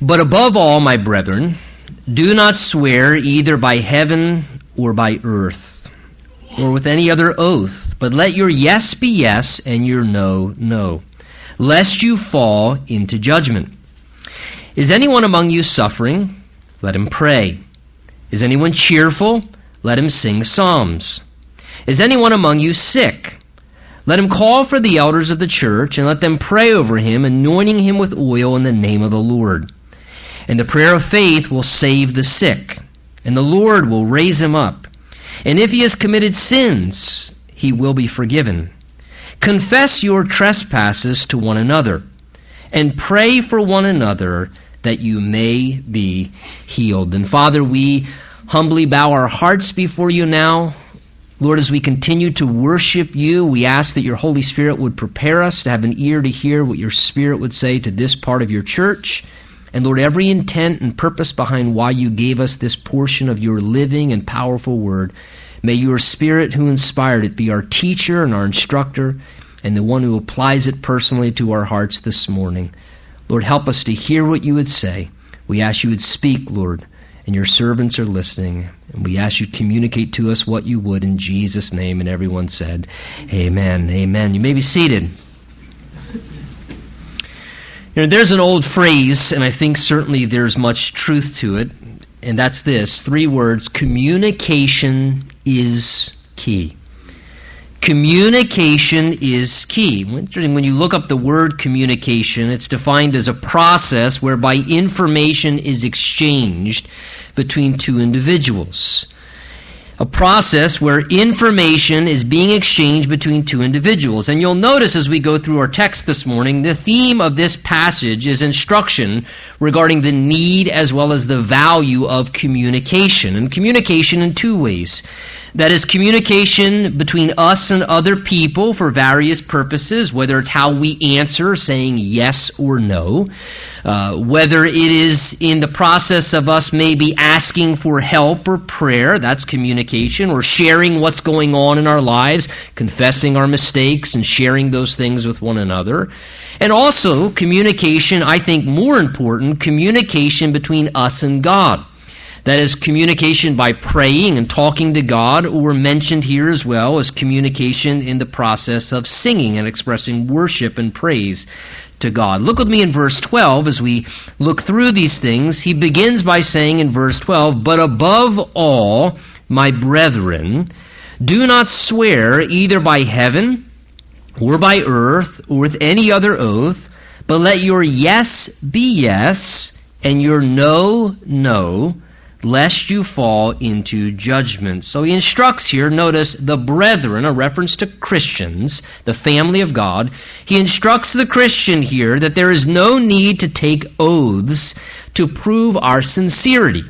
But above all, my brethren, do not swear either by heaven or by earth, or with any other oath, but let your yes be yes and your no, no, lest you fall into judgment. Is anyone among you suffering? Let him pray. Is anyone cheerful? Let him sing psalms. Is anyone among you sick? Let him call for the elders of the church and let them pray over him, anointing him with oil in the name of the Lord. And the prayer of faith will save the sick, and the Lord will raise him up. And if he has committed sins, he will be forgiven. Confess your trespasses to one another, and pray for one another that you may be healed. And Father, we humbly bow our hearts before you now. Lord, as we continue to worship you, we ask that your Holy Spirit would prepare us to have an ear to hear what your Spirit would say to this part of your church. And Lord, every intent and purpose behind why you gave us this portion of your living and powerful word, may your Spirit who inspired it be our teacher and our instructor and the one who applies it personally to our hearts this morning. Lord, help us to hear what you would say. We ask you would speak, Lord, and your servants are listening. And we ask you to communicate to us what you would in Jesus' name. And everyone said, Amen. Amen. You may be seated. You know, there's an old phrase, and I think certainly there's much truth to it, and that's this three words communication is key. Communication is key. Interesting, when you look up the word communication, it's defined as a process whereby information is exchanged between two individuals a process where information is being exchanged between two individuals. And you'll notice as we go through our text this morning, the theme of this passage is instruction regarding the need as well as the value of communication. And communication in two ways. That is communication between us and other people for various purposes, whether it's how we answer, saying yes or no, uh, whether it is in the process of us maybe asking for help or prayer, that's communication, or sharing what's going on in our lives, confessing our mistakes and sharing those things with one another. And also communication, I think more important, communication between us and God. That is communication by praying and talking to God, or mentioned here as well as communication in the process of singing and expressing worship and praise to God. Look with me in verse 12 as we look through these things. He begins by saying in verse 12, But above all, my brethren, do not swear either by heaven or by earth or with any other oath, but let your yes be yes and your no, no lest you fall into judgment. So he instructs here, notice the brethren, a reference to Christians, the family of God. He instructs the Christian here that there is no need to take oaths to prove our sincerity.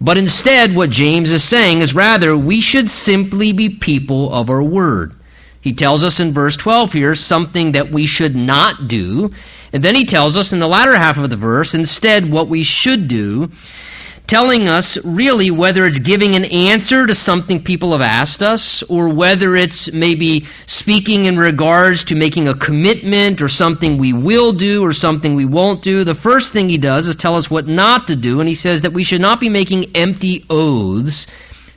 But instead, what James is saying is rather, we should simply be people of our word. He tells us in verse 12 here something that we should not do. And then he tells us in the latter half of the verse instead what we should do telling us really whether it's giving an answer to something people have asked us or whether it's maybe speaking in regards to making a commitment or something we will do or something we won't do. The first thing he does is tell us what not to do, and he says that we should not be making empty oaths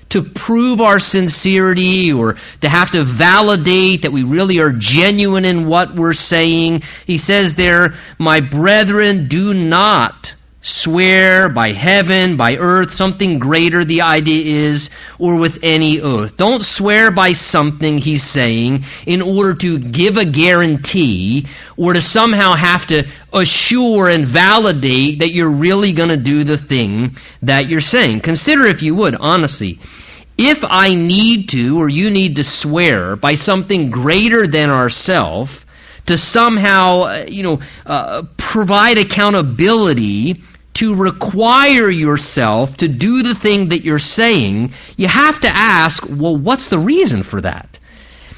to prove our sincerity or to have to validate that we really are genuine in what we're saying. He says there, My brethren, do not swear by heaven, by earth, something greater, the idea is, or with any oath. Don't swear by something, he's saying, in order to give a guarantee or to somehow have to assure and validate that you're really going to do the thing that you're saying. Consider, if you would, honestly, if I need to or you need to swear by something greater than ourself, to somehow, uh, you know, uh, provide accountability to require yourself to do the thing that you're saying, you have to ask, well, what's the reason for that?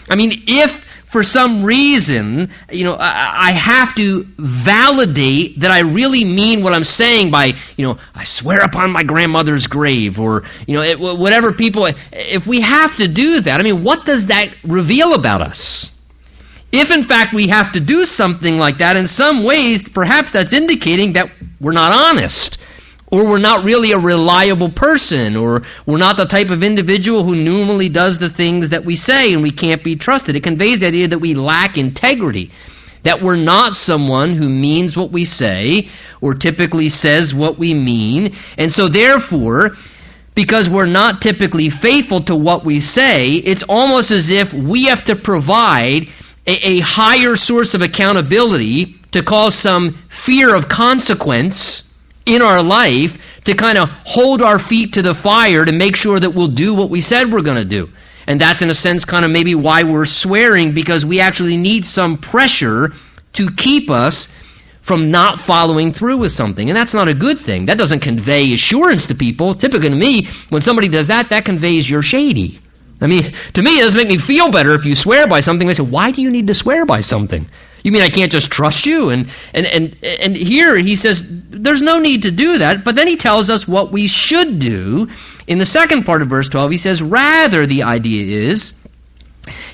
I mean, if for some reason, you know, I, have to validate that I really mean what I'm saying by, you know, I swear upon my grandmother's grave or, you know, it, whatever people, if we have to do that, I mean, what does that reveal about us? If in fact we have to do something like that, in some ways, perhaps that's indicating that we're not honest. Or we're not really a reliable person, or we're not the type of individual who normally does the things that we say and we can't be trusted. It conveys the idea that we lack integrity, that we're not someone who means what we say, or typically says what we mean. And so therefore, because we're not typically faithful to what we say, it's almost as if we have to provide a, a higher source of accountability to cause some fear of consequence in our life to kind of hold our feet to the fire to make sure that we'll do what we said we're going to do. And that's in a sense kind of maybe why we're swearing because we actually need some pressure to keep us from not following through with something. And that's not a good thing. That doesn't convey assurance to people. Typically to me, when somebody does that, that conveys you're shady. I mean, to me, it doesn't make me feel better if you swear by something. I say, why do you need to swear by something? You mean I can't just trust you? And, and, and, and here he says there's no need to do that, but then he tells us what we should do. In the second part of verse 12, he says, rather, the idea is,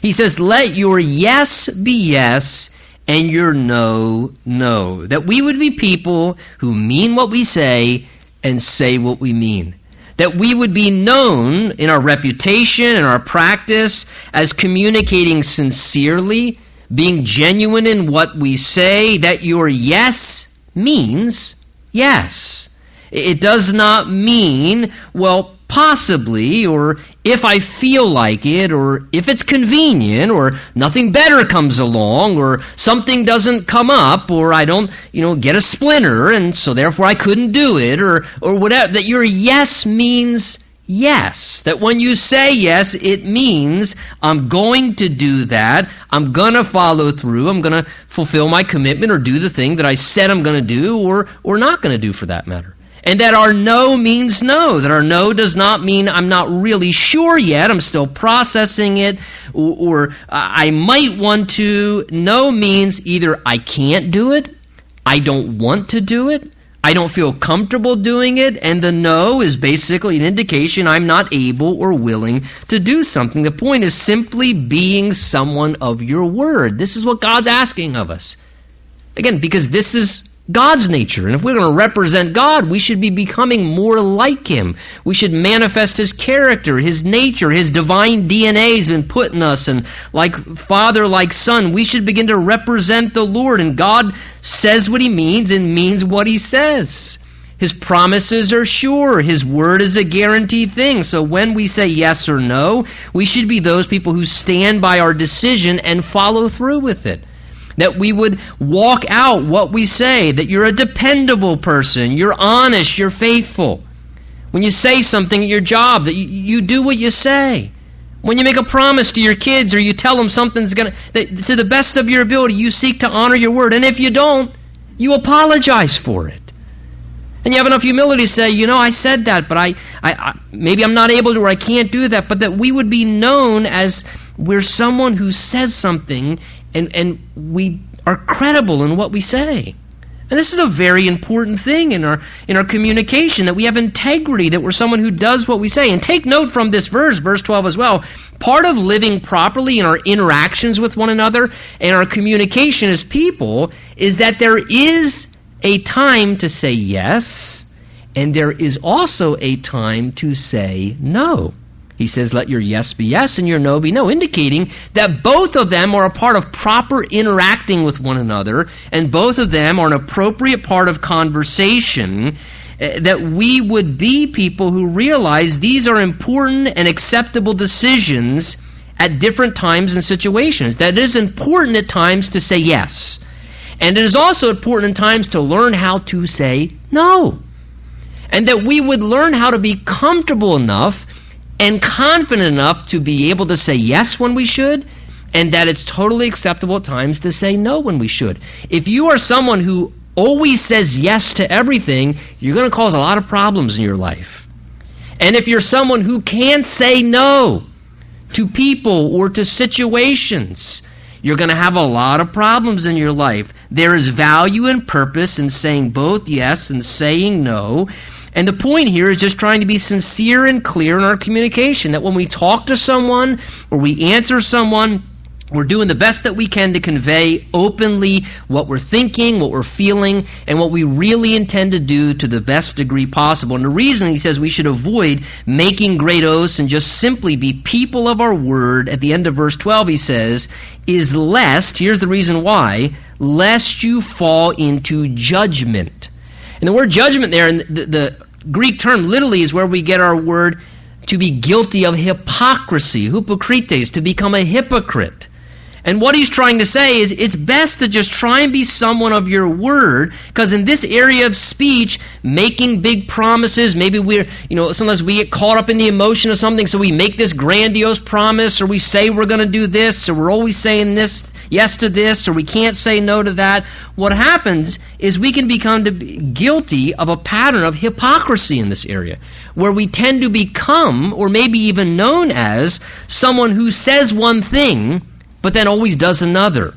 he says, let your yes be yes and your no, no. That we would be people who mean what we say and say what we mean that we would be known in our reputation and our practice as communicating sincerely being genuine in what we say, that your yes means yes. It does not mean, well, possibly, or if I feel like it, or if it's convenient, or nothing better comes along, or something doesn't come up, or I don't, you know, get a splinter, and so therefore I couldn't do it, or, or whatever, that your yes means yes. That when you say yes, it means I'm going to do that. I'm going to follow through. I'm going to fulfill my commitment or do the thing that I said I'm going to do or, or not going to do for that matter. And that our no means no. That our no does not mean I'm not really sure yet. I'm still processing it or, or I might want to. No means either I can't do it, I don't want to do it, I don't feel comfortable doing it, and the no is basically an indication I'm not able or willing to do something. The point is simply being someone of your word. This is what God's asking of us. Again, because this is God's nature. And if we're going to represent God, we should be becoming more like Him. We should manifest His character, His nature, His divine DNA has been put in us. And like Father, like Son, we should begin to represent the Lord. And God says what He means and means what He says. His promises are sure. His word is a guaranteed thing. So when we say yes or no, we should be those people who stand by our decision and follow through with it that we would walk out what we say, that you're a dependable person, you're honest, you're faithful. When you say something at your job, that you, you do what you say. When you make a promise to your kids or you tell them something's going to, to the best of your ability, you seek to honor your word. And if you don't, you apologize for it. And you have enough humility to say, you know, I said that, but I, I, I, maybe I'm not able to or I can't do that. But that we would be known as we're someone who says something and, and we are credible in what we say. And this is a very important thing in our in our communication that we have integrity, that we're someone who does what we say. And take note from this verse, verse 12 as well. Part of living properly in our interactions with one another and our communication as people is that there is a time to say yes, and there is also a time to say no. He says, let your yes be yes and your no be no, indicating that both of them are a part of proper interacting with one another, and both of them are an appropriate part of conversation. Uh, that we would be people who realize these are important and acceptable decisions at different times and situations. That it is important at times to say yes. And it is also important at times to learn how to say no. And that we would learn how to be comfortable enough and confident enough to be able to say yes when we should and that it's totally acceptable at times to say no when we should. If you are someone who always says yes to everything, you're going to cause a lot of problems in your life. And if you're someone who can't say no to people or to situations, you're going to have a lot of problems in your life. There is value and purpose in saying both yes and saying no. And the point here is just trying to be sincere and clear in our communication. That when we talk to someone or we answer someone, We're doing the best that we can to convey openly what we're thinking, what we're feeling, and what we really intend to do to the best degree possible. And the reason he says we should avoid making great oaths and just simply be people of our word, at the end of verse 12 he says, is lest, here's the reason why, lest you fall into judgment. And the word judgment there, in the, the Greek term literally is where we get our word to be guilty of hypocrisy, hypocrites, to become a hypocrite. And what he's trying to say is it's best to just try and be someone of your word, because in this area of speech, making big promises, maybe we're, you know, sometimes we get caught up in the emotion of something, so we make this grandiose promise, or we say we're going to do this, or we're always saying this, yes to this, or we can't say no to that. What happens is we can become guilty of a pattern of hypocrisy in this area, where we tend to become, or maybe even known as, someone who says one thing, but then always does another.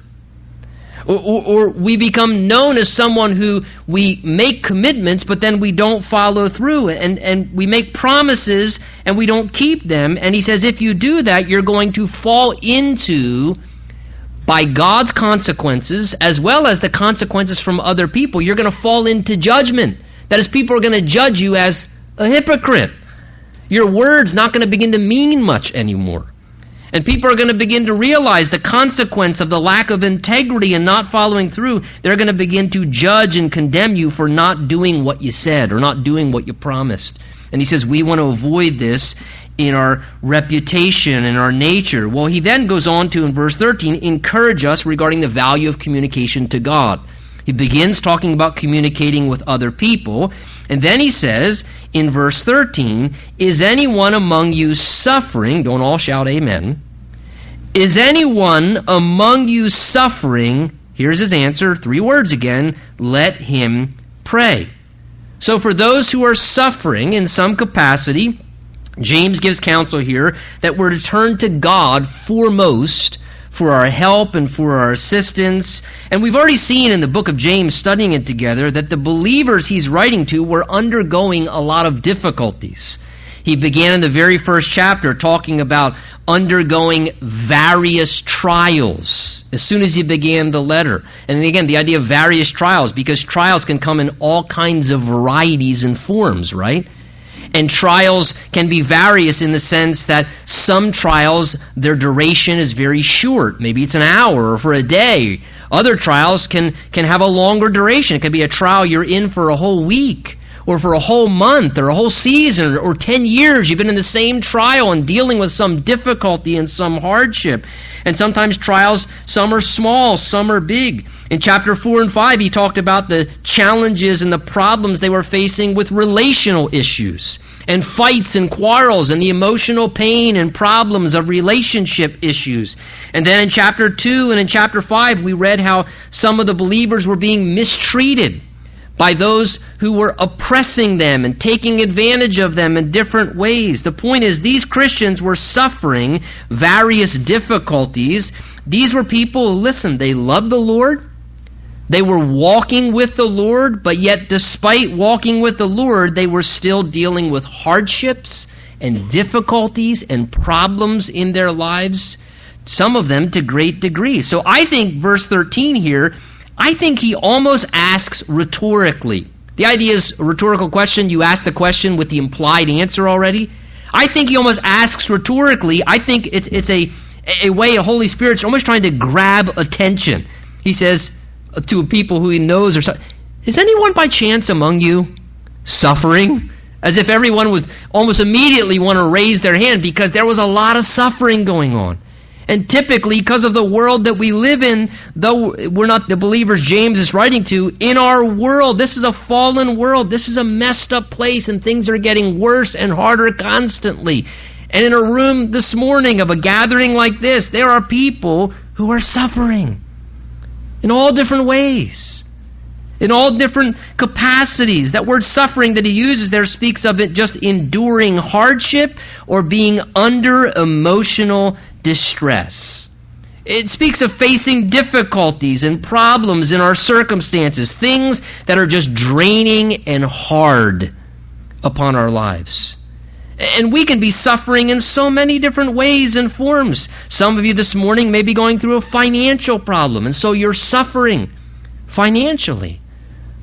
Or, or, or, we become known as someone who we make commitments, but then we don't follow through. And, and we make promises and we don't keep them. And he says, if you do that, you're going to fall into, by God's consequences, as well as the consequences from other people, you're going to fall into judgment. That is, people are going to judge you as a hypocrite. Your word's not going to begin to mean much anymore. And people are going to begin to realize the consequence of the lack of integrity and not following through. They're going to begin to judge and condemn you for not doing what you said or not doing what you promised. And he says we want to avoid this in our reputation and our nature. Well, he then goes on to, in verse 13, encourage us regarding the value of communication to God. He begins talking about communicating with other people. And then he says in verse 13, Is anyone among you suffering? Don't all shout amen. Is anyone among you suffering? Here's his answer three words again let him pray. So, for those who are suffering in some capacity, James gives counsel here that we're to turn to God foremost for our help and for our assistance. And we've already seen in the book of James, studying it together, that the believers he's writing to were undergoing a lot of difficulties. He began in the very first chapter talking about undergoing various trials as soon as he began the letter. And again, the idea of various trials, because trials can come in all kinds of varieties and forms, right? And trials can be various in the sense that some trials, their duration is very short. Maybe it's an hour or for a day. Other trials can, can have a longer duration. It could be a trial you're in for a whole week or for a whole month or a whole season or 10 years. You've been in the same trial and dealing with some difficulty and some hardship. And sometimes trials, some are small, some are big. In chapter 4 and 5, he talked about the challenges and the problems they were facing with relational issues and fights and quarrels and the emotional pain and problems of relationship issues. And then in chapter 2 and in chapter 5, we read how some of the believers were being mistreated by those who were oppressing them and taking advantage of them in different ways. The point is, these Christians were suffering various difficulties. These were people, listen, they loved the Lord. They were walking with the Lord, but yet, despite walking with the Lord, they were still dealing with hardships and difficulties and problems in their lives, some of them to great degrees. So I think verse 13 here I think he almost asks rhetorically. The idea is a rhetorical question. You ask the question with the implied answer already. I think he almost asks rhetorically. I think it's, it's a, a way a Holy Spirit's almost trying to grab attention. He says to people who he knows or Is anyone by chance among you suffering? As if everyone would almost immediately want to raise their hand because there was a lot of suffering going on. And typically, because of the world that we live in, though we're not the believers James is writing to, in our world, this is a fallen world. This is a messed up place, and things are getting worse and harder constantly. And in a room this morning of a gathering like this, there are people who are suffering in all different ways, in all different capacities. That word suffering that he uses there speaks of it just enduring hardship or being under emotional distress. It speaks of facing difficulties and problems in our circumstances, things that are just draining and hard upon our lives. And we can be suffering in so many different ways and forms. Some of you this morning may be going through a financial problem, and so you're suffering financially.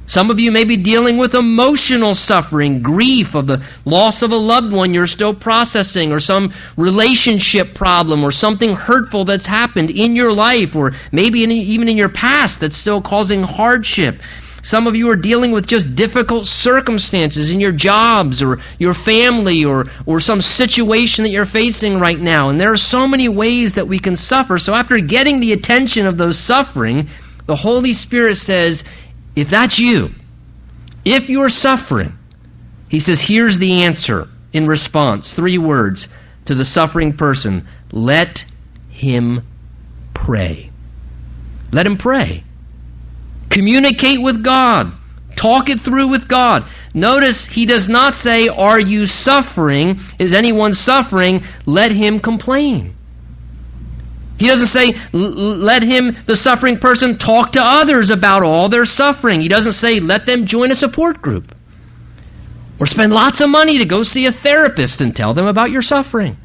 Some of you may be dealing with emotional suffering, grief of the loss of a loved one you're still processing, or some relationship problem, or something hurtful that's happened in your life, or maybe in, even in your past that's still causing hardship. Some of you are dealing with just difficult circumstances in your jobs or your family or, or some situation that you're facing right now. And there are so many ways that we can suffer. So after getting the attention of those suffering, the Holy Spirit says, if that's you, if you're suffering, he says, here's the answer in response. Three words to the suffering person let him pray. Let him pray. Communicate with God. Talk it through with God. Notice he does not say, Are you suffering? Is anyone suffering? Let him complain. He doesn't say, let him, the suffering person, talk to others about all their suffering. He doesn't say, let them join a support group. Or spend lots of money to go see a therapist and tell them about your suffering.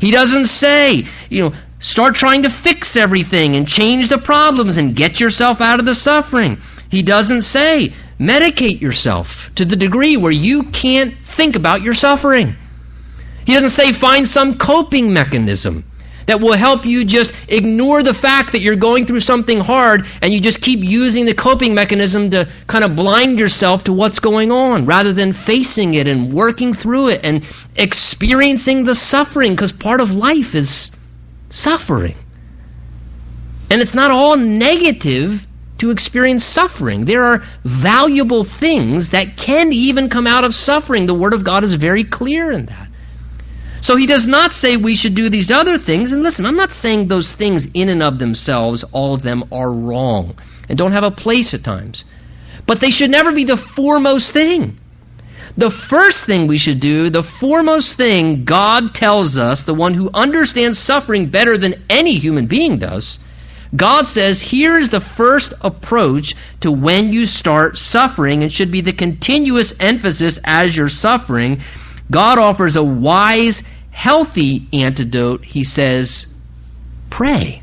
He doesn't say, you know, start trying to fix everything and change the problems and get yourself out of the suffering. He doesn't say, medicate yourself to the degree where you can't think about your suffering. He doesn't say, find some coping mechanism that will help you just ignore the fact that you're going through something hard and you just keep using the coping mechanism to kind of blind yourself to what's going on rather than facing it and working through it and experiencing the suffering because part of life is suffering. And it's not all negative to experience suffering. There are valuable things that can even come out of suffering. The Word of God is very clear in that. So he does not say we should do these other things. And listen, I'm not saying those things in and of themselves, all of them are wrong and don't have a place at times. But they should never be the foremost thing. The first thing we should do, the foremost thing God tells us, the one who understands suffering better than any human being does, God says here is the first approach to when you start suffering and should be the continuous emphasis as you're suffering. God offers a wise healthy antidote, he says, pray.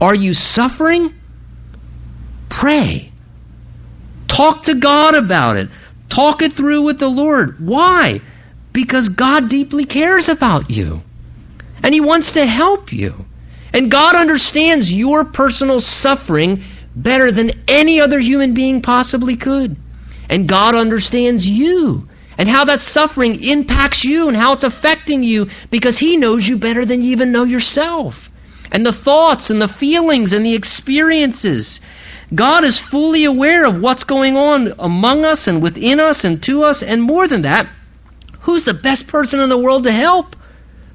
Are you suffering? Pray. Talk to God about it. Talk it through with the Lord. Why? Because God deeply cares about you. And He wants to help you. And God understands your personal suffering better than any other human being possibly could. And God understands you and how that suffering impacts you and how it's affecting you because He knows you better than you even know yourself. And the thoughts and the feelings and the experiences. God is fully aware of what's going on among us and within us and to us. And more than that, who's the best person in the world to help?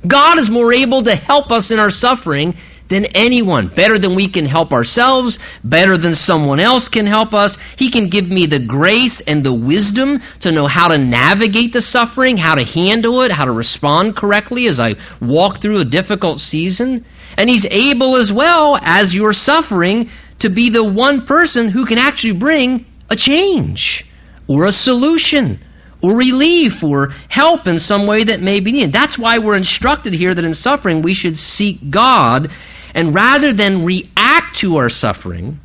God is more able to help us in our suffering than anyone. Better than we can help ourselves, better than someone else can help us. He can give me the grace and the wisdom to know how to navigate the suffering, how to handle it, how to respond correctly as I walk through a difficult season. And He's able as well, as you're suffering, to be the one person who can actually bring a change or a solution or relief or help in some way that may be needed. That's why we're instructed here that in suffering we should seek God and rather than react to our suffering,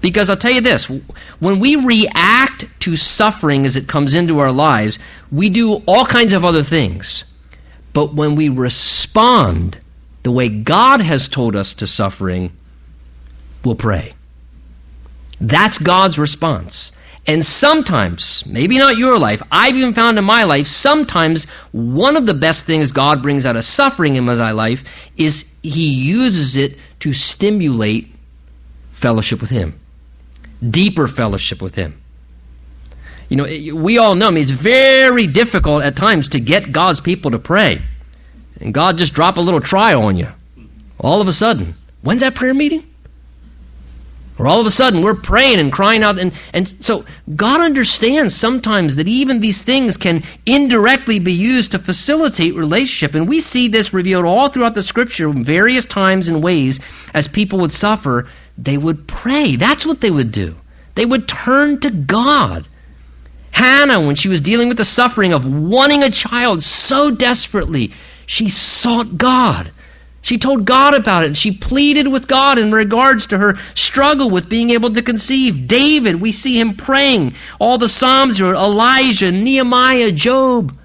because I'll tell you this when we react to suffering as it comes into our lives, we do all kinds of other things. But when we respond the way God has told us to suffering, we'll pray. That's God's response. And sometimes, maybe not your life, I've even found in my life, sometimes one of the best things God brings out of suffering in my life is He uses it to stimulate fellowship with Him, deeper fellowship with Him. You know, we all know, I mean, it's very difficult at times to get God's people to pray. And God just drop a little trial on you. All of a sudden. When's that prayer meeting? Or all of a sudden we're praying and crying out. And, and so God understands sometimes that even these things can indirectly be used to facilitate relationship. And we see this revealed all throughout the scripture, various times and ways, as people would suffer, they would pray. That's what they would do. They would turn to God. Hannah, when she was dealing with the suffering of wanting a child so desperately, she sought God. She told God about it and she pleaded with God in regards to her struggle with being able to conceive. David, we see him praying. All the Psalms are Elijah, Nehemiah, Job,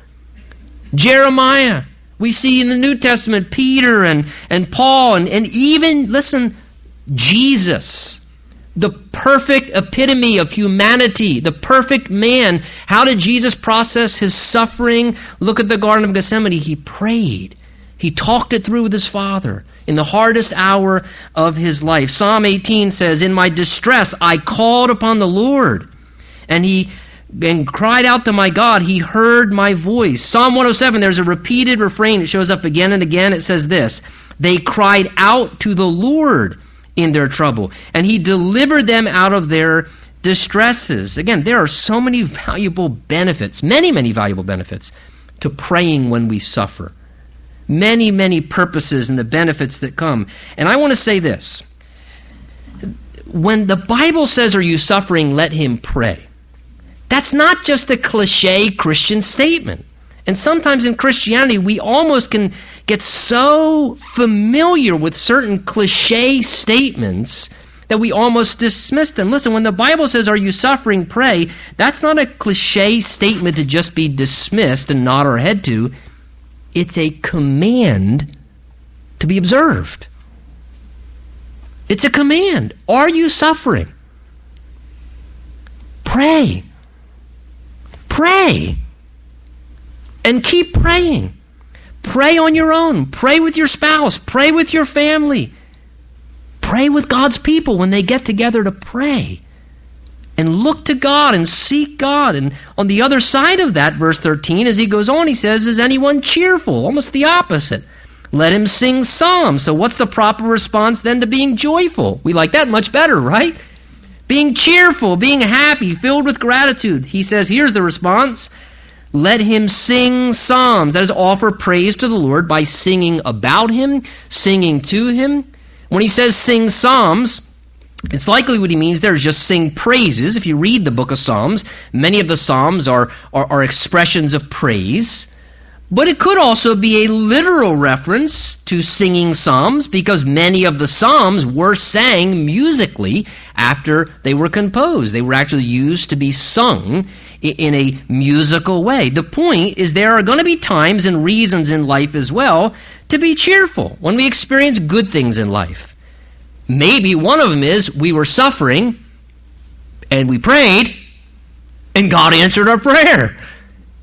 Jeremiah. We see in the New Testament Peter and, and Paul and, and even, listen, Jesus, the perfect epitome of humanity, the perfect man. How did Jesus process his suffering? Look at the Garden of Gethsemane. He prayed. He talked it through with his father in the hardest hour of his life. Psalm 18 says, In my distress I called upon the Lord, and he and cried out to my God. He heard my voice. Psalm 107, there's a repeated refrain. It shows up again and again. It says this They cried out to the Lord in their trouble, and he delivered them out of their distresses. Again, there are so many valuable benefits, many, many valuable benefits to praying when we suffer many, many purposes and the benefits that come. And I want to say this. When the Bible says, Are you suffering? Let him pray. That's not just a cliche Christian statement. And sometimes in Christianity, we almost can get so familiar with certain cliche statements that we almost dismiss them. Listen, when the Bible says, Are you suffering? Pray, that's not a cliche statement to just be dismissed and nod our head to. It's a command to be observed. It's a command. Are you suffering? Pray. Pray. And keep praying. Pray on your own. Pray with your spouse. Pray with your family. Pray with God's people when they get together to pray and look to God and seek God. And on the other side of that, verse 13, as he goes on, he says, Is anyone cheerful? Almost the opposite. Let him sing psalms. So, what's the proper response then to being joyful? We like that much better, right? Being cheerful, being happy, filled with gratitude. He says, Here's the response. Let him sing psalms. That is, offer praise to the Lord by singing about him, singing to him. When he says sing psalms, it's likely what he means there is just sing praises. If you read the book of Psalms, many of the Psalms are, are, are, expressions of praise. But it could also be a literal reference to singing Psalms because many of the Psalms were sang musically after they were composed. They were actually used to be sung in a musical way. The point is there are going to be times and reasons in life as well to be cheerful when we experience good things in life. Maybe one of them is we were suffering and we prayed and God answered our prayer.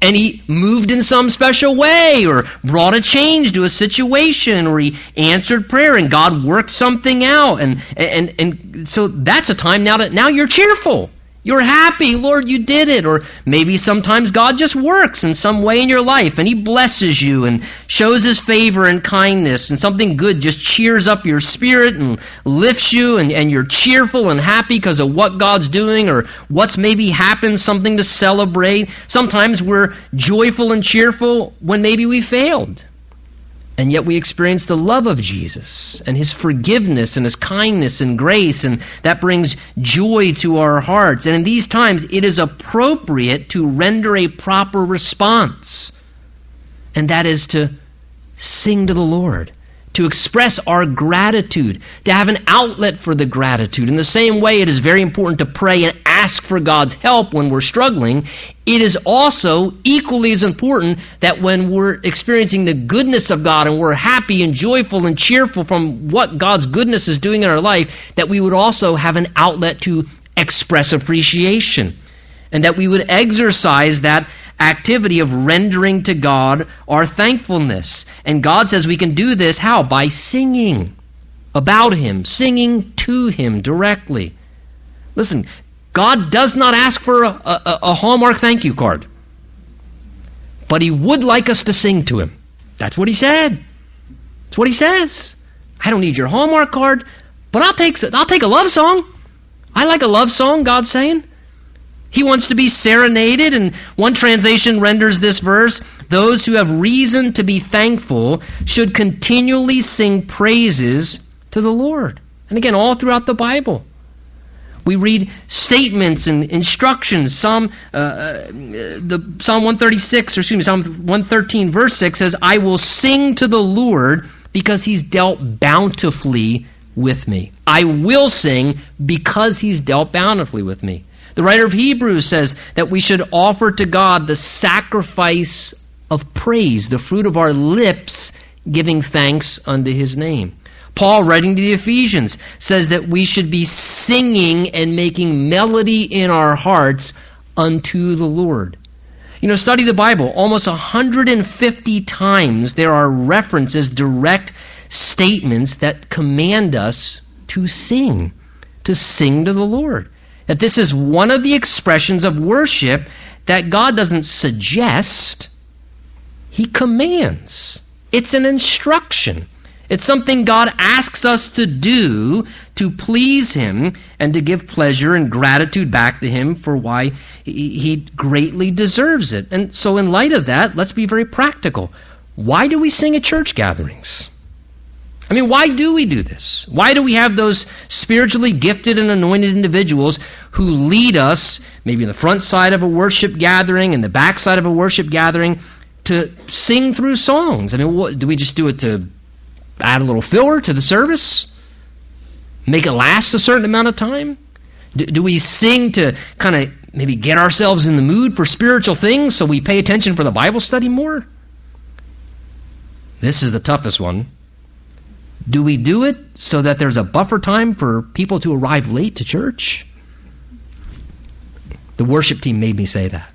And he moved in some special way or brought a change to a situation or he answered prayer and God worked something out. And, and, and so that's a time now that now you're cheerful. You're happy, Lord, you did it. Or maybe sometimes God just works in some way in your life and He blesses you and shows His favor and kindness, and something good just cheers up your spirit and lifts you, and, and you're cheerful and happy because of what God's doing or what's maybe happened, something to celebrate. Sometimes we're joyful and cheerful when maybe we failed. And yet we experience the love of Jesus and his forgiveness and his kindness and grace, and that brings joy to our hearts. And in these times, it is appropriate to render a proper response, and that is to sing to the Lord to express our gratitude, to have an outlet for the gratitude. In the same way, it is very important to pray and ask for God's help when we're struggling. It is also equally as important that when we're experiencing the goodness of God and we're happy and joyful and cheerful from what God's goodness is doing in our life, that we would also have an outlet to express appreciation. And that we would exercise that activity of rendering to God our thankfulness. And God says we can do this how? By singing about Him, singing to Him directly. Listen, God does not ask for a, a, a Hallmark thank you card, but He would like us to sing to Him. That's what He said. That's what He says. I don't need your Hallmark card, but I'll take, I'll take a love song. I like a love song, God's saying. He wants to be serenaded, and one translation renders this verse those who have reason to be thankful should continually sing praises to the Lord. And again, all throughout the Bible. We read statements and instructions. Psalm, uh, uh, the Psalm 136, or excuse me, Psalm 113, verse 6 says, I will sing to the Lord because he's dealt bountifully with me. I will sing because he's dealt bountifully with me. The writer of Hebrews says that we should offer to God the sacrifice of praise, the fruit of our lips, giving thanks unto his name. Paul, writing to the Ephesians, says that we should be singing and making melody in our hearts unto the Lord. You know, study the Bible. Almost 150 times there are references, direct statements that command us to sing, to sing to the Lord. That this is one of the expressions of worship that God doesn't suggest, He commands. It's an instruction. It's something God asks us to do to please Him and to give pleasure and gratitude back to Him for why He greatly deserves it. And so, in light of that, let's be very practical. Why do we sing at church gatherings? I mean, why do we do this? Why do we have those spiritually gifted and anointed individuals who lead us, maybe in the front side of a worship gathering, in the back side of a worship gathering, to sing through songs? I mean, what, do we just do it to add a little filler to the service? Make it last a certain amount of time? Do, do we sing to kind of maybe get ourselves in the mood for spiritual things so we pay attention for the Bible study more? This is the toughest one. Do we do it so that there's a buffer time for people to arrive late to church? The worship team made me say that.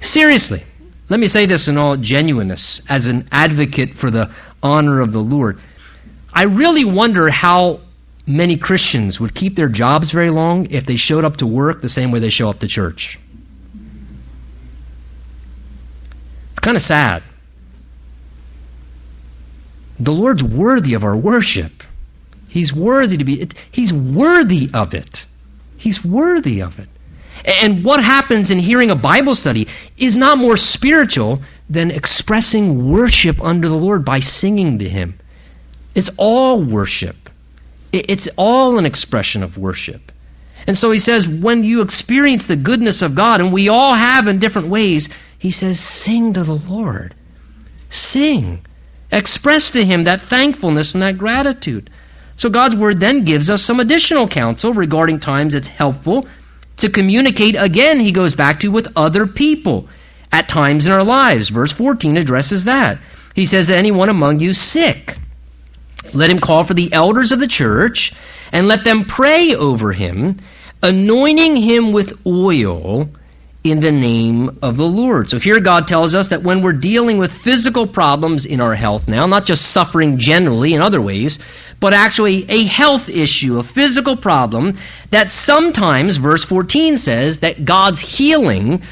Seriously, let me say this in all genuineness as an advocate for the honor of the Lord. I really wonder how many Christians would keep their jobs very long if they showed up to work the same way they show up to church. It's kind of sad. The Lord's worthy of our worship. He's worthy to be, He's worthy of it. He's worthy of it. And what happens in hearing a Bible study is not more spiritual than expressing worship under the Lord by singing to Him. It's all worship. It's all an expression of worship. And so he says, when you experience the goodness of God, and we all have in different ways, he says, sing to the Lord. Sing. Express to him that thankfulness and that gratitude. So God's word then gives us some additional counsel regarding times it's helpful to communicate, again, he goes back to with other people at times in our lives. Verse 14 addresses that. He says, Anyone among you sick, let him call for the elders of the church and let them pray over him, anointing him with oil in the name of the Lord. So here God tells us that when we're dealing with physical problems in our health now, not just suffering generally in other ways, but actually a health issue, a physical problem, that sometimes, verse 14 says, that God's healing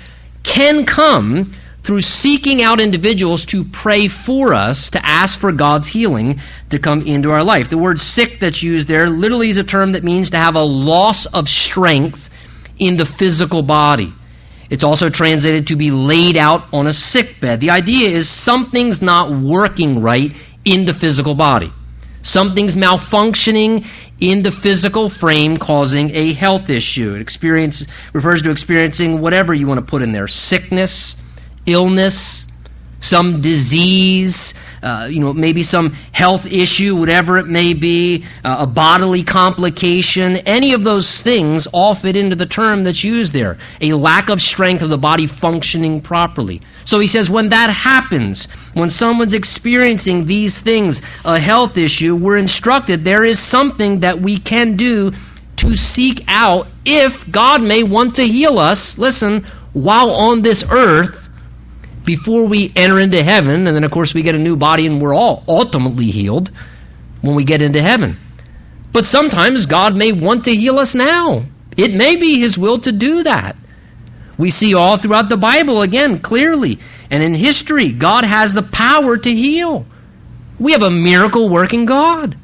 can come through seeking out individuals to pray for us, to ask for God's healing to come into our life. The word sick that's used there literally is a term that means to have a loss of strength in the physical body. It's also translated to be laid out on a sick bed. The idea is something's not working right in the physical body. Something's malfunctioning in the physical frame causing a health issue. It experience, refers to experiencing whatever you want to put in there sickness, illness, some disease, uh, you know, maybe some health issue, whatever it may be, uh, a bodily complication, any of those things all fit into the term that's used there. A lack of strength of the body functioning properly. So he says when that happens, when someone's experiencing these things, a health issue, we're instructed there is something that we can do to seek out if God may want to heal us, listen, while on this earth before we enter into heaven, and then of course we get a new body and we're all ultimately healed when we get into heaven. But sometimes God may want to heal us now. It may be His will to do that. We see all throughout the Bible, again, clearly, and in history, God has the power to heal. We have a miracle working God.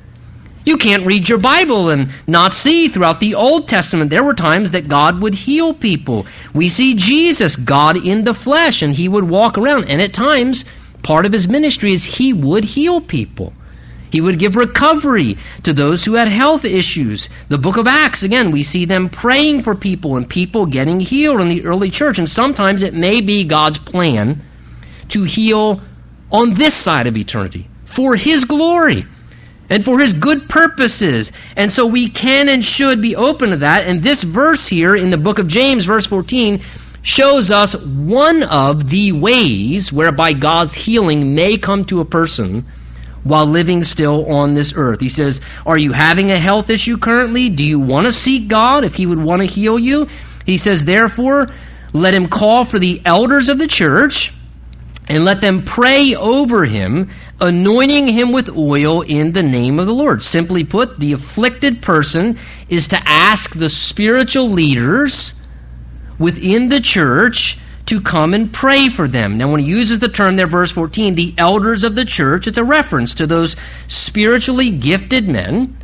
You can't read your Bible and not see throughout the Old Testament there were times that God would heal people. We see Jesus, God in the flesh, and he would walk around. And at times, part of his ministry is he would heal people. He would give recovery to those who had health issues. The book of Acts, again, we see them praying for people and people getting healed in the early church. And sometimes it may be God's plan to heal on this side of eternity for His glory and for His good purposes. And so we can and should be open to that. And this verse here in the book of James, verse 14, shows us one of the ways whereby God's healing may come to a person while living still on this earth. He says, Are you having a health issue currently? Do you want to seek God if He would want to heal you? He says, Therefore, let him call for the elders of the church and let them pray over him, anointing him with oil in the name of the Lord. Simply put, the afflicted person is to ask the spiritual leaders within the church to come and pray for them. Now, when he uses the term there, verse 14, the elders of the church, it's a reference to those spiritually gifted men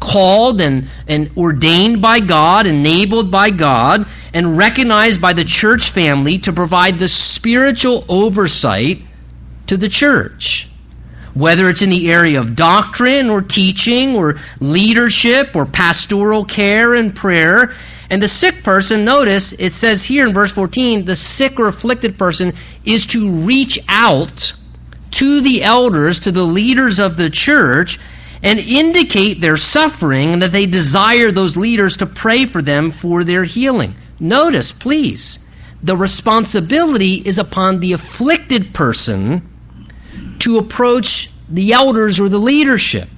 called and, and ordained by God, enabled by God, and recognized by the church family to provide the spiritual oversight to the church. Whether it's in the area of doctrine or teaching or leadership or pastoral care and prayer, and the sick person, notice it says here in verse 14, the sick or afflicted person is to reach out to the elders, to the leaders of the church, and indicate their suffering and that they desire those leaders to pray for them for their healing. Notice, please, the responsibility is upon the afflicted person to approach the elders or the leadership.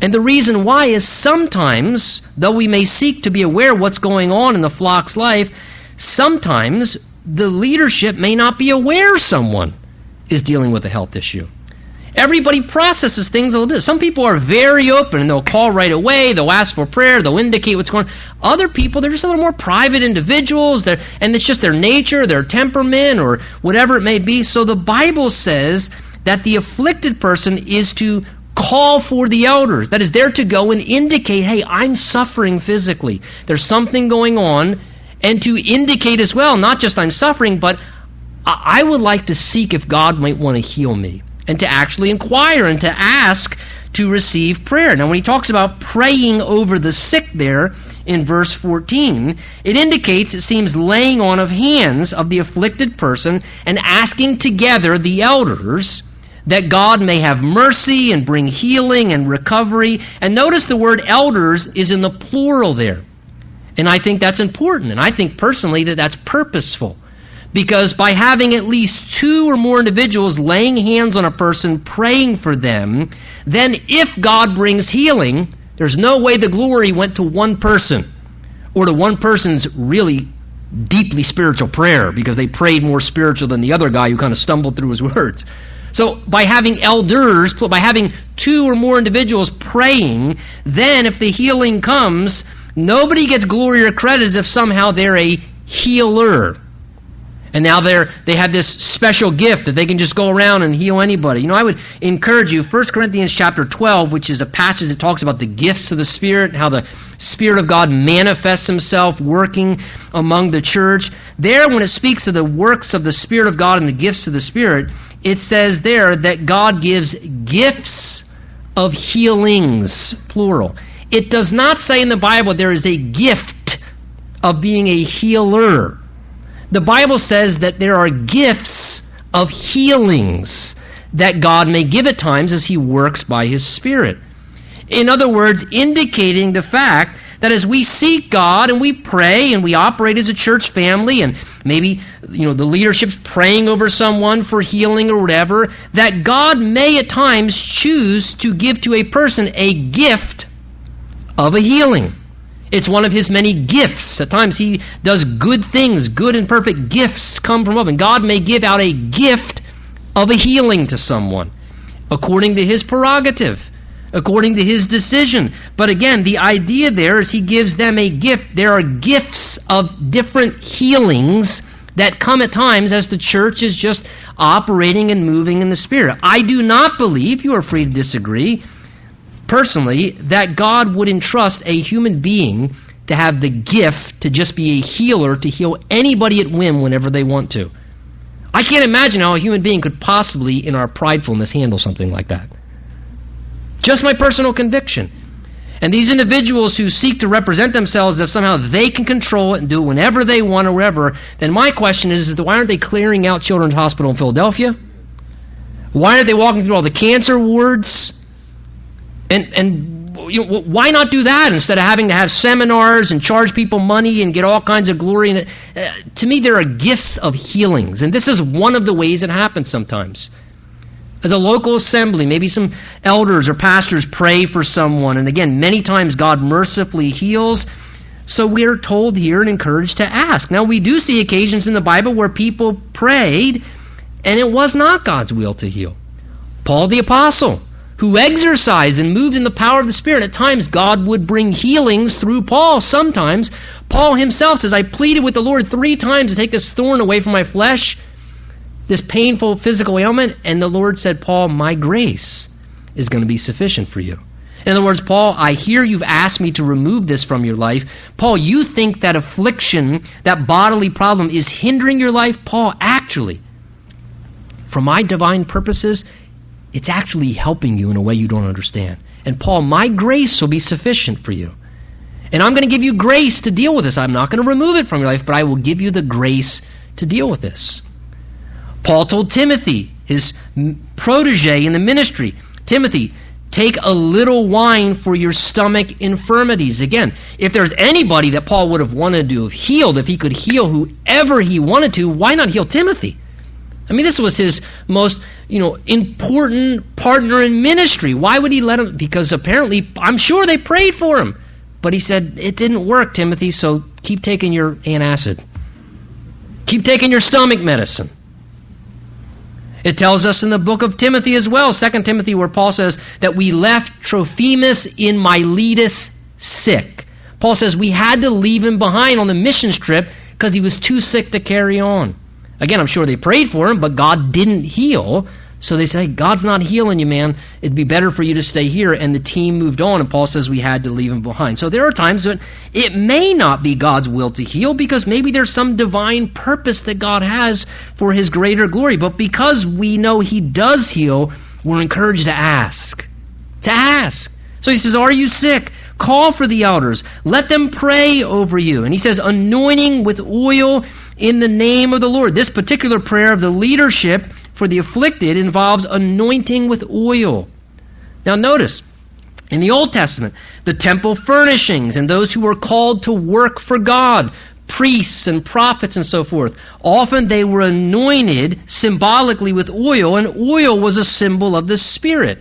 And the reason why is sometimes, though we may seek to be aware what's going on in the flock's life, sometimes the leadership may not be aware someone is dealing with a health issue. Everybody processes things a little bit. Some people are very open and they'll call right away, they'll ask for prayer, they'll indicate what's going on. Other people, they're just a little more private individuals, they're, and it's just their nature, their temperament, or whatever it may be. So the Bible says that the afflicted person is to call for the elders. That is, they're to go and indicate, hey, I'm suffering physically. There's something going on. And to indicate as well, not just I'm suffering, but I would like to seek if God might want to heal me. And to actually inquire and to ask to receive prayer. Now, when he talks about praying over the sick there in verse 14, it indicates, it seems, laying on of hands of the afflicted person and asking together the elders that God may have mercy and bring healing and recovery. And notice the word elders is in the plural there. And I think that's important. And I think personally that that's purposeful. Because by having at least two or more individuals laying hands on a person, praying for them, then if God brings healing, there's no way the glory went to one person or to one person's really deeply spiritual prayer because they prayed more spiritual than the other guy who kind of stumbled through his words. So by having elders, by having two or more individuals praying, then if the healing comes, nobody gets glory or credit as if somehow they're a healer. And now they're they have this special gift that they can just go around and heal anybody. You know, I would encourage you, 1 Corinthians chapter 12, which is a passage that talks about the gifts of the Spirit, and how the Spirit of God manifests himself working among the church. There, when it speaks of the works of the Spirit of God and the gifts of the Spirit, it says there that God gives gifts of healings, plural. It does not say in the Bible there is a gift of being a healer. The Bible says that there are gifts of healings that God may give at times as He works by His Spirit. In other words, indicating the fact that as we seek God and we pray and we operate as a church family and maybe you know the leadership's praying over someone for healing or whatever, that God may at times choose to give to a person a gift of a healing. It's one of his many gifts. At times he does good things, good and perfect gifts come from above. And God may give out a gift of a healing to someone according to his prerogative according to his decision. But again, the idea there is he gives them a gift. There are gifts of different healings that come at times as the church is just operating and moving in the Spirit. I do not believe, you are free to disagree, personally, that God would entrust a human being to have the gift to just be a healer, to heal anybody at whim whenever they want to. I can't imagine how a human being could possibly, in our pridefulness, handle something like that. Just my personal conviction. And these individuals who seek to represent themselves as if somehow they can control it and do it whenever they want or wherever, then my question is, is why aren't they clearing out Children's Hospital in Philadelphia? Why aren't they walking through all the cancer wards? And, and you know, why not do that instead of having to have seminars and charge people money and get all kinds of glory? And uh, to me, there are gifts of healings, and this is one of the ways it happens sometimes. As a local assembly, maybe some elders or pastors pray for someone, and again, many times God mercifully heals. So we are told here and encouraged to ask. Now, we do see occasions in the Bible where people prayed and it was not God's will to heal. Paul the Apostle, who exercised and moved in the power of the Spirit, at times God would bring healings through Paul. Sometimes Paul himself says, I pleaded with the Lord three times to take this thorn away from my flesh this painful physical ailment, and the Lord said, Paul, my grace is going to be sufficient for you. In other words, Paul, I hear you've asked me to remove this from your life. Paul, you think that affliction, that bodily problem, is hindering your life? Paul, actually, for my divine purposes, it's actually helping you in a way you don't understand. And Paul, my grace will be sufficient for you. And I'm going to give you grace to deal with this. I'm not going to remove it from your life, but I will give you the grace to deal with this. Paul told Timothy, his protege in the ministry, Timothy, take a little wine for your stomach infirmities. Again, if there's anybody that Paul would have wanted to have healed, if he could heal whoever he wanted to, why not heal Timothy? I mean, this was his most, you know, important partner in ministry. Why would he let him? Because apparently, I'm sure they prayed for him. But he said, it didn't work, Timothy, so keep taking your antacid. Keep taking your stomach medicine. It tells us in the book of Timothy as well, 2 Timothy, where Paul says that we left Trophimus in Miletus sick. Paul says we had to leave him behind on the mission trip because he was too sick to carry on. Again, I'm sure they prayed for him, but God didn't heal. So they say, God's not healing you, man. It'd be better for you to stay here. And the team moved on, and Paul says we had to leave him behind. So there are times when it may not be God's will to heal because maybe there's some divine purpose that God has for his greater glory. But because we know he does heal, we're encouraged to ask. To ask. So he says, Are you sick? Call for the elders. Let them pray over you. And he says, anointing with oil in the name of the Lord. This particular prayer of the leadership for the afflicted involves anointing with oil. Now, notice, in the Old Testament, the temple furnishings and those who were called to work for God, priests and prophets and so forth, often they were anointed symbolically with oil, and oil was a symbol of the Spirit.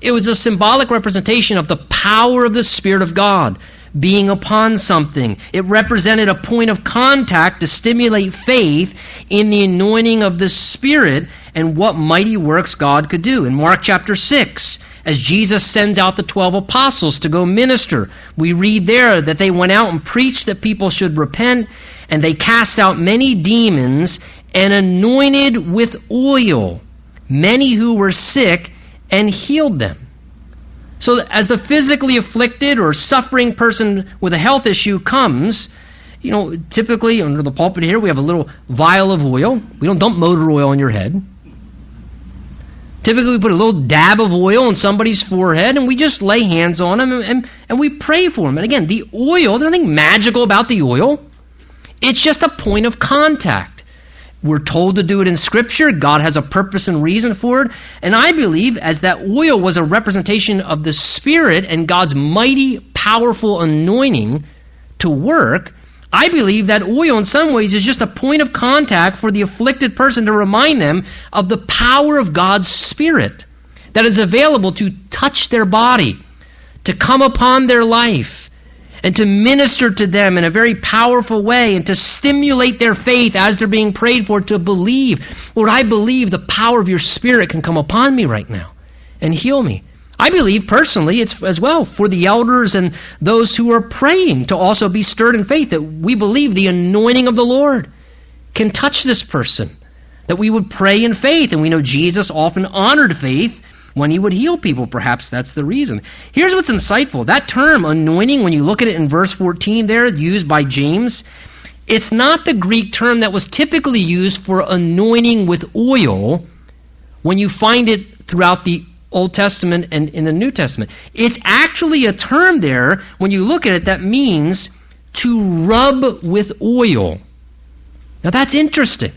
It was a symbolic representation of the power of the Spirit of God being upon something. It represented a point of contact to stimulate faith in the anointing of the Spirit and what mighty works God could do. In Mark chapter 6, as Jesus sends out the 12 apostles to go minister, we read there that they went out and preached that people should repent, and they cast out many demons and anointed with oil many who were sick and healed them. So, as the physically afflicted or suffering person with a health issue comes, you know, typically under the pulpit here, we have a little vial of oil. We don't dump motor oil on your head. Typically, we put a little dab of oil on somebody's forehead and we just lay hands on them and, and, and we pray for them. And again, the oil, there's nothing magical about the oil. It's just a point of contact. We're told to do it in Scripture. God has a purpose and reason for it. And I believe, as that oil was a representation of the Spirit and God's mighty, powerful anointing to work, I believe that oil, in some ways, is just a point of contact for the afflicted person to remind them of the power of God's Spirit that is available to touch their body, to come upon their life and to minister to them in a very powerful way and to stimulate their faith as they're being prayed for to believe. Lord, I believe the power of your Spirit can come upon me right now and heal me. I believe personally it's as well for the elders and those who are praying to also be stirred in faith that we believe the anointing of the Lord can touch this person. That we would pray in faith. And we know Jesus often honored faith when he would heal people. Perhaps that's the reason. Here's what's insightful that term, anointing, when you look at it in verse 14 there, used by James, it's not the Greek term that was typically used for anointing with oil when you find it throughout the Old Testament and in the New Testament. It's actually a term there, when you look at it, that means to rub with oil. Now that's interesting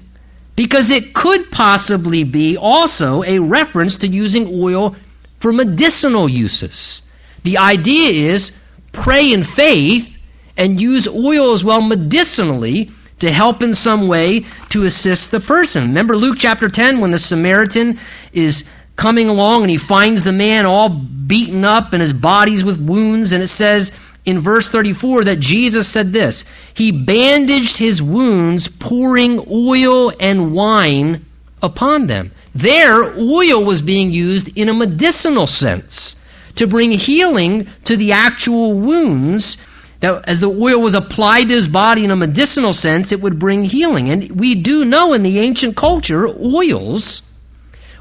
because it could possibly be also a reference to using oil for medicinal uses. The idea is pray in faith and use oil as well medicinally to help in some way to assist the person. Remember Luke chapter 10 when the Samaritan is coming along and he finds the man all beaten up and his body's with wounds and it says in verse 34 that Jesus said this He bandaged his wounds, pouring oil and wine upon them. There, oil was being used in a medicinal sense to bring healing to the actual wounds. That as the oil was applied to his body in a medicinal sense, it would bring healing. And we do know in the ancient culture, oils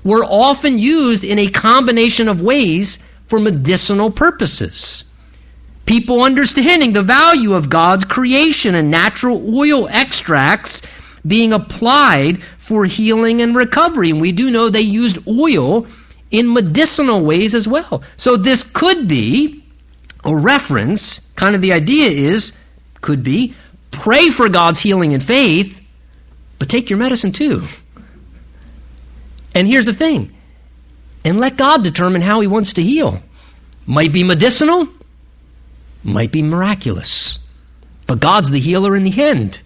were often used in a combination of ways for medicinal purposes. People understanding the value of God's creation and natural oil extracts being applied for healing and recovery. And we do know they used oil in medicinal ways as well. So this could be a reference, kind of the idea is, could be, pray for God's healing and faith, but take your medicine too. And here's the thing and let God determine how He wants to heal. Might be medicinal, might be miraculous. But God's the healer in the end.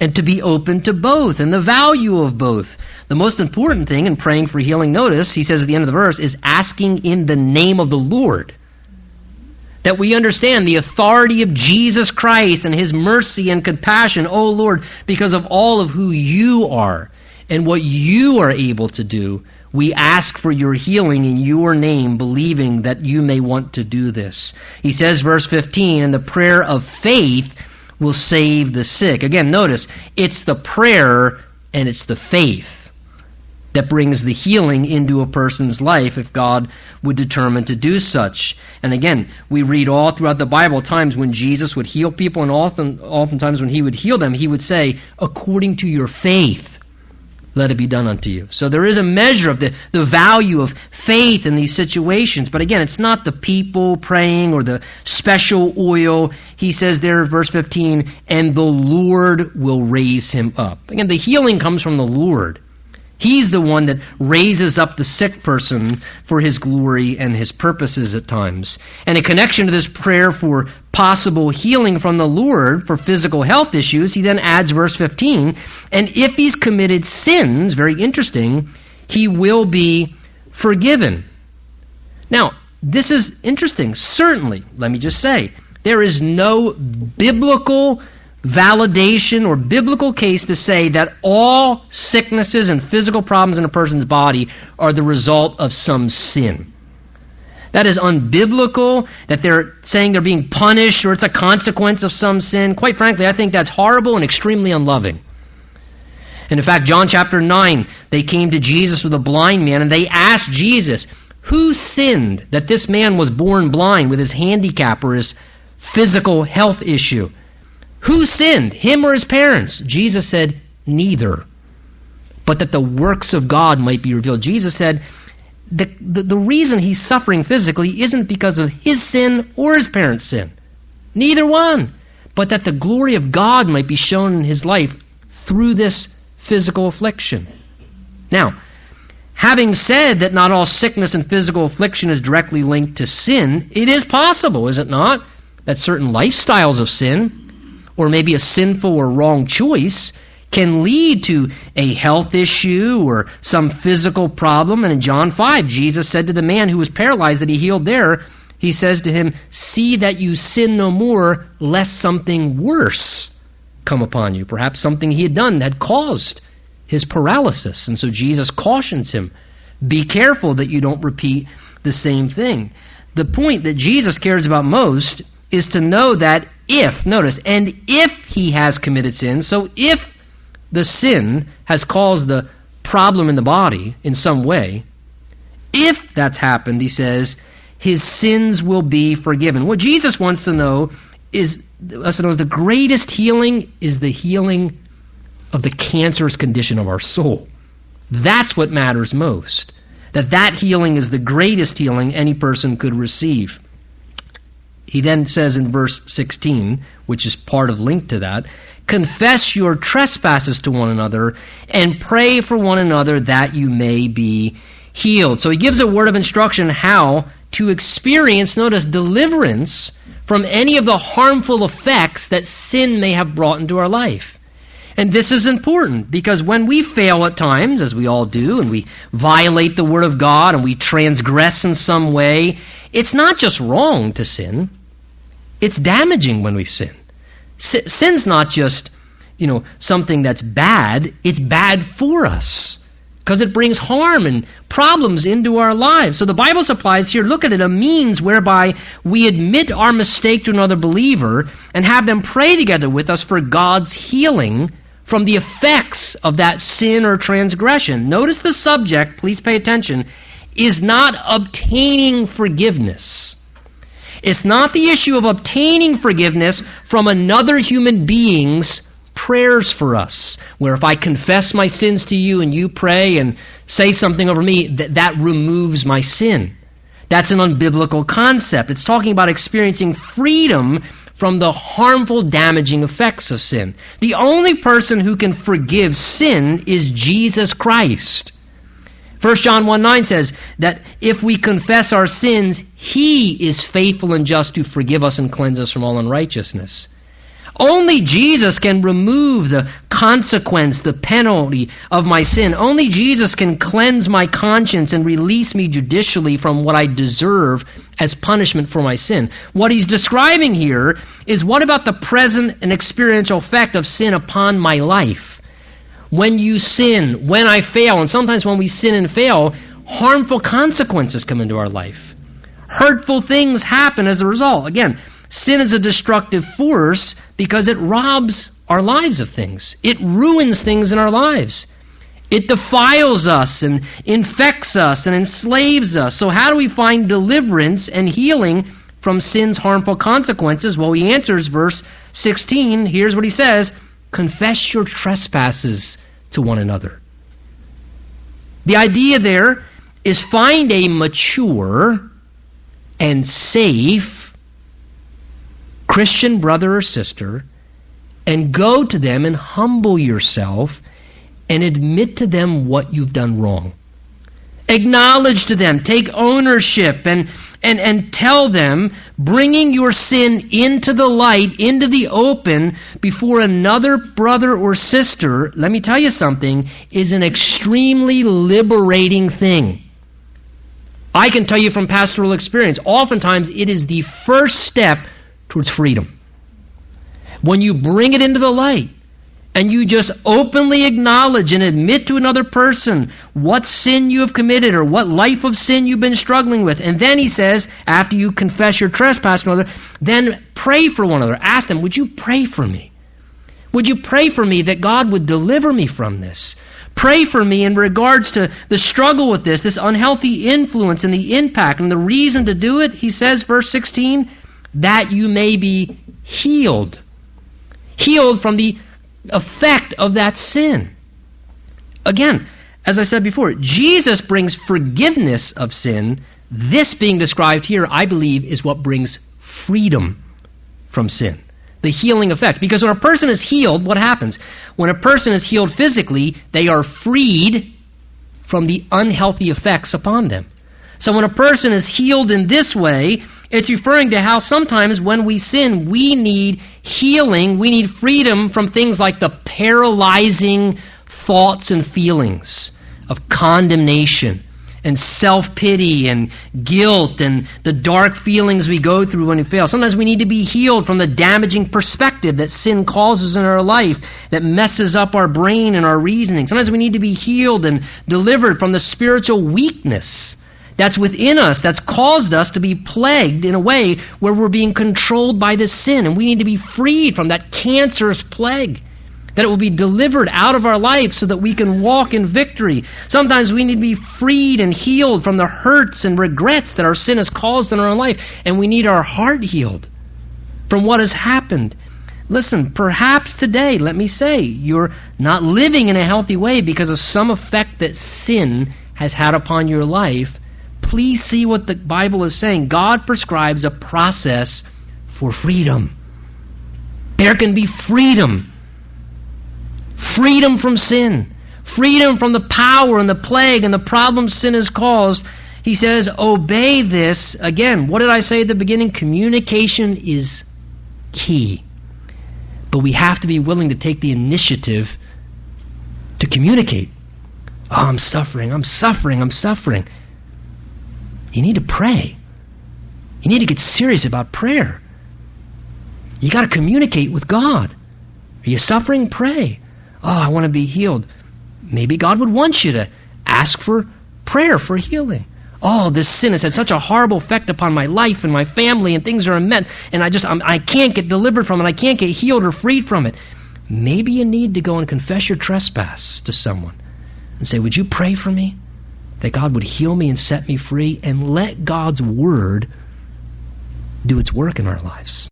And to be open to both and the value of both. The most important thing in praying for healing, notice, he says at the end of the verse, is asking in the name of the Lord. That we understand the authority of Jesus Christ and his mercy and compassion, oh Lord, because of all of who you are and what you are able to do. We ask for your healing in your name, believing that you may want to do this. He says, verse 15, and the prayer of faith will save the sick. Again, notice, it's the prayer and it's the faith that brings the healing into a person's life if God would determine to do such. And again, we read all throughout the Bible times when Jesus would heal people, and often, oftentimes when he would heal them, he would say, according to your faith let it be done unto you. So there is a measure of the, the value of faith in these situations. But again, it's not the people praying or the special oil. He says there, verse 15, and the Lord will raise him up. Again, the healing comes from the Lord. He's the one that raises up the sick person for his glory and his purposes at times. And in connection to this prayer for possible healing from the Lord for physical health issues, he then adds verse 15, and if he's committed sins, very interesting, he will be forgiven. Now, this is interesting. Certainly, let me just say, there is no biblical validation or biblical case to say that all sicknesses and physical problems in a person's body are the result of some sin. That is unbiblical, that they're saying they're being punished or it's a consequence of some sin. Quite frankly, I think that's horrible and extremely unloving. And in fact, John chapter 9, they came to Jesus with a blind man and they asked Jesus, Who sinned that this man was born blind with his handicap or his physical health issue? Who sinned, him or his parents? Jesus said, Neither. But that the works of God might be revealed. Jesus said, the, the, the, reason he's suffering physically isn't because of his sin or his parents' sin. Neither one. But that the glory of God might be shown in his life through this physical affliction. Now, having said that not all sickness and physical affliction is directly linked to sin, it is possible, is it not, that certain lifestyles of sin or maybe a sinful or wrong choice can lead to a health issue or some physical problem. And in John 5, Jesus said to the man who was paralyzed that he healed there, he says to him, See that you sin no more, lest something worse come upon you. Perhaps something he had done had caused his paralysis. And so Jesus cautions him be careful that you don't repeat the same thing. The point that Jesus cares about most is to know that if, notice, and if he has committed sin, so if the sin has caused the problem in the body in some way, if that's happened, he says, his sins will be forgiven. What Jesus wants to know is, us to know, is the greatest healing is the healing of the cancerous condition of our soul. That's what matters most. That that healing is the greatest healing any person could receive. He then says in verse 16, which is part of link to that, confess your trespasses to one another and pray for one another that you may be healed. So he gives a word of instruction how to experience, notice, deliverance from any of the harmful effects that sin may have brought into our life. And this is important because when we fail at times, as we all do, and we violate the Word of God and we transgress in some way, it's not just wrong to sin. It's damaging when we sin. Sin's not just, you know, something that's bad, it's bad for us because it brings harm and problems into our lives. So the Bible supplies here, look at it, a means whereby we admit our mistake to another believer and have them pray together with us for God's healing from the effects of that sin or transgression. Notice the subject, please pay attention, is not obtaining forgiveness. It's not the issue of obtaining forgiveness from another human being's prayers for us, where if I confess my sins to you and you pray and say something over me, that, that removes my sin. That's an unbiblical concept. It's talking about experiencing freedom from the harmful, damaging effects of sin. The only person who can forgive sin is Jesus Christ. 1 John 1 9 says that if we confess our sins, He is faithful and just to forgive us and cleanse us from all unrighteousness. Only Jesus can remove the consequence, the penalty of my sin. Only Jesus can cleanse my conscience and release me judicially from what I deserve as punishment for my sin. What he's describing here is what about the present and experiential effect of sin upon my life? When you sin, when I fail, and sometimes when we sin and fail, harmful consequences come into our life. Hurtful things happen as a result. Again, sin is a destructive force because it robs our lives of things, it ruins things in our lives. It defiles us and infects us and enslaves us. So, how do we find deliverance and healing from sin's harmful consequences? Well, he answers verse 16. Here's what he says Confess your trespasses to one another. The idea there is find a mature and safe Christian brother or sister and go to them and humble yourself and admit to them what you've done wrong. Acknowledge to them, take ownership, and and, and tell them, bringing your sin into the light, into the open, before another brother or sister, let me tell you something, is an extremely liberating thing. I can tell you from pastoral experience, oftentimes it is the first step towards freedom. When you bring it into the light, and you just openly acknowledge and admit to another person what sin you have committed or what life of sin you've been struggling with. And then he says, after you confess your trespass to another, then pray for one another. Ask them, would you pray for me? Would you pray for me that God would deliver me from this? Pray for me in regards to the struggle with this, this unhealthy influence and the impact. And the reason to do it, he says, verse 16, that you may be healed. Healed from the effect of that sin. Again, as I said before, Jesus brings forgiveness of sin. This being described here, I believe, is what brings freedom from sin. The healing effect. Because when a person is healed, what happens? When a person is healed physically, they are freed from the unhealthy effects upon them. So when a person is healed in this way, it's referring to how sometimes when we sin, we need healing, we need freedom from things like the paralyzing thoughts and feelings of condemnation and self pity and guilt and the dark feelings we go through when we fail. Sometimes we need to be healed from the damaging perspective that sin causes in our life that messes up our brain and our reasoning. Sometimes we need to be healed and delivered from the spiritual weakness that's within us that's caused us to be plagued in a way where we're being controlled by this sin. And we need to be freed from that cancerous plague. That it will be delivered out of our life so that we can walk in victory. Sometimes we need to be freed and healed from the hurts and regrets that our sin has caused in our own life. And we need our heart healed from what has happened. Listen, perhaps today, let me say, you're not living in a healthy way because of some effect that sin has had upon your life, please see what the Bible is saying. God prescribes a process for freedom. There can be freedom. Freedom from sin. Freedom from the power and the plague and the problems sin has caused. He says, obey this. Again, what did I say at the beginning? Communication is key. But we have to be willing to take the initiative to communicate. Oh, I'm suffering, I'm suffering, I'm suffering. You need to pray. You need to get serious about prayer. You got to communicate with God. Are you suffering? Pray. Oh, I want to be healed. Maybe God would want you to ask for prayer for healing. Oh, this sin has had such a horrible effect upon my life and my family, and things are immense, and I just I'm, I can not get delivered from it. I can't get healed or freed from it. Maybe you need to go and confess your trespass to someone and say, "Would you pray for me that God would heal me and set me free?" And let God's word do its work in our lives.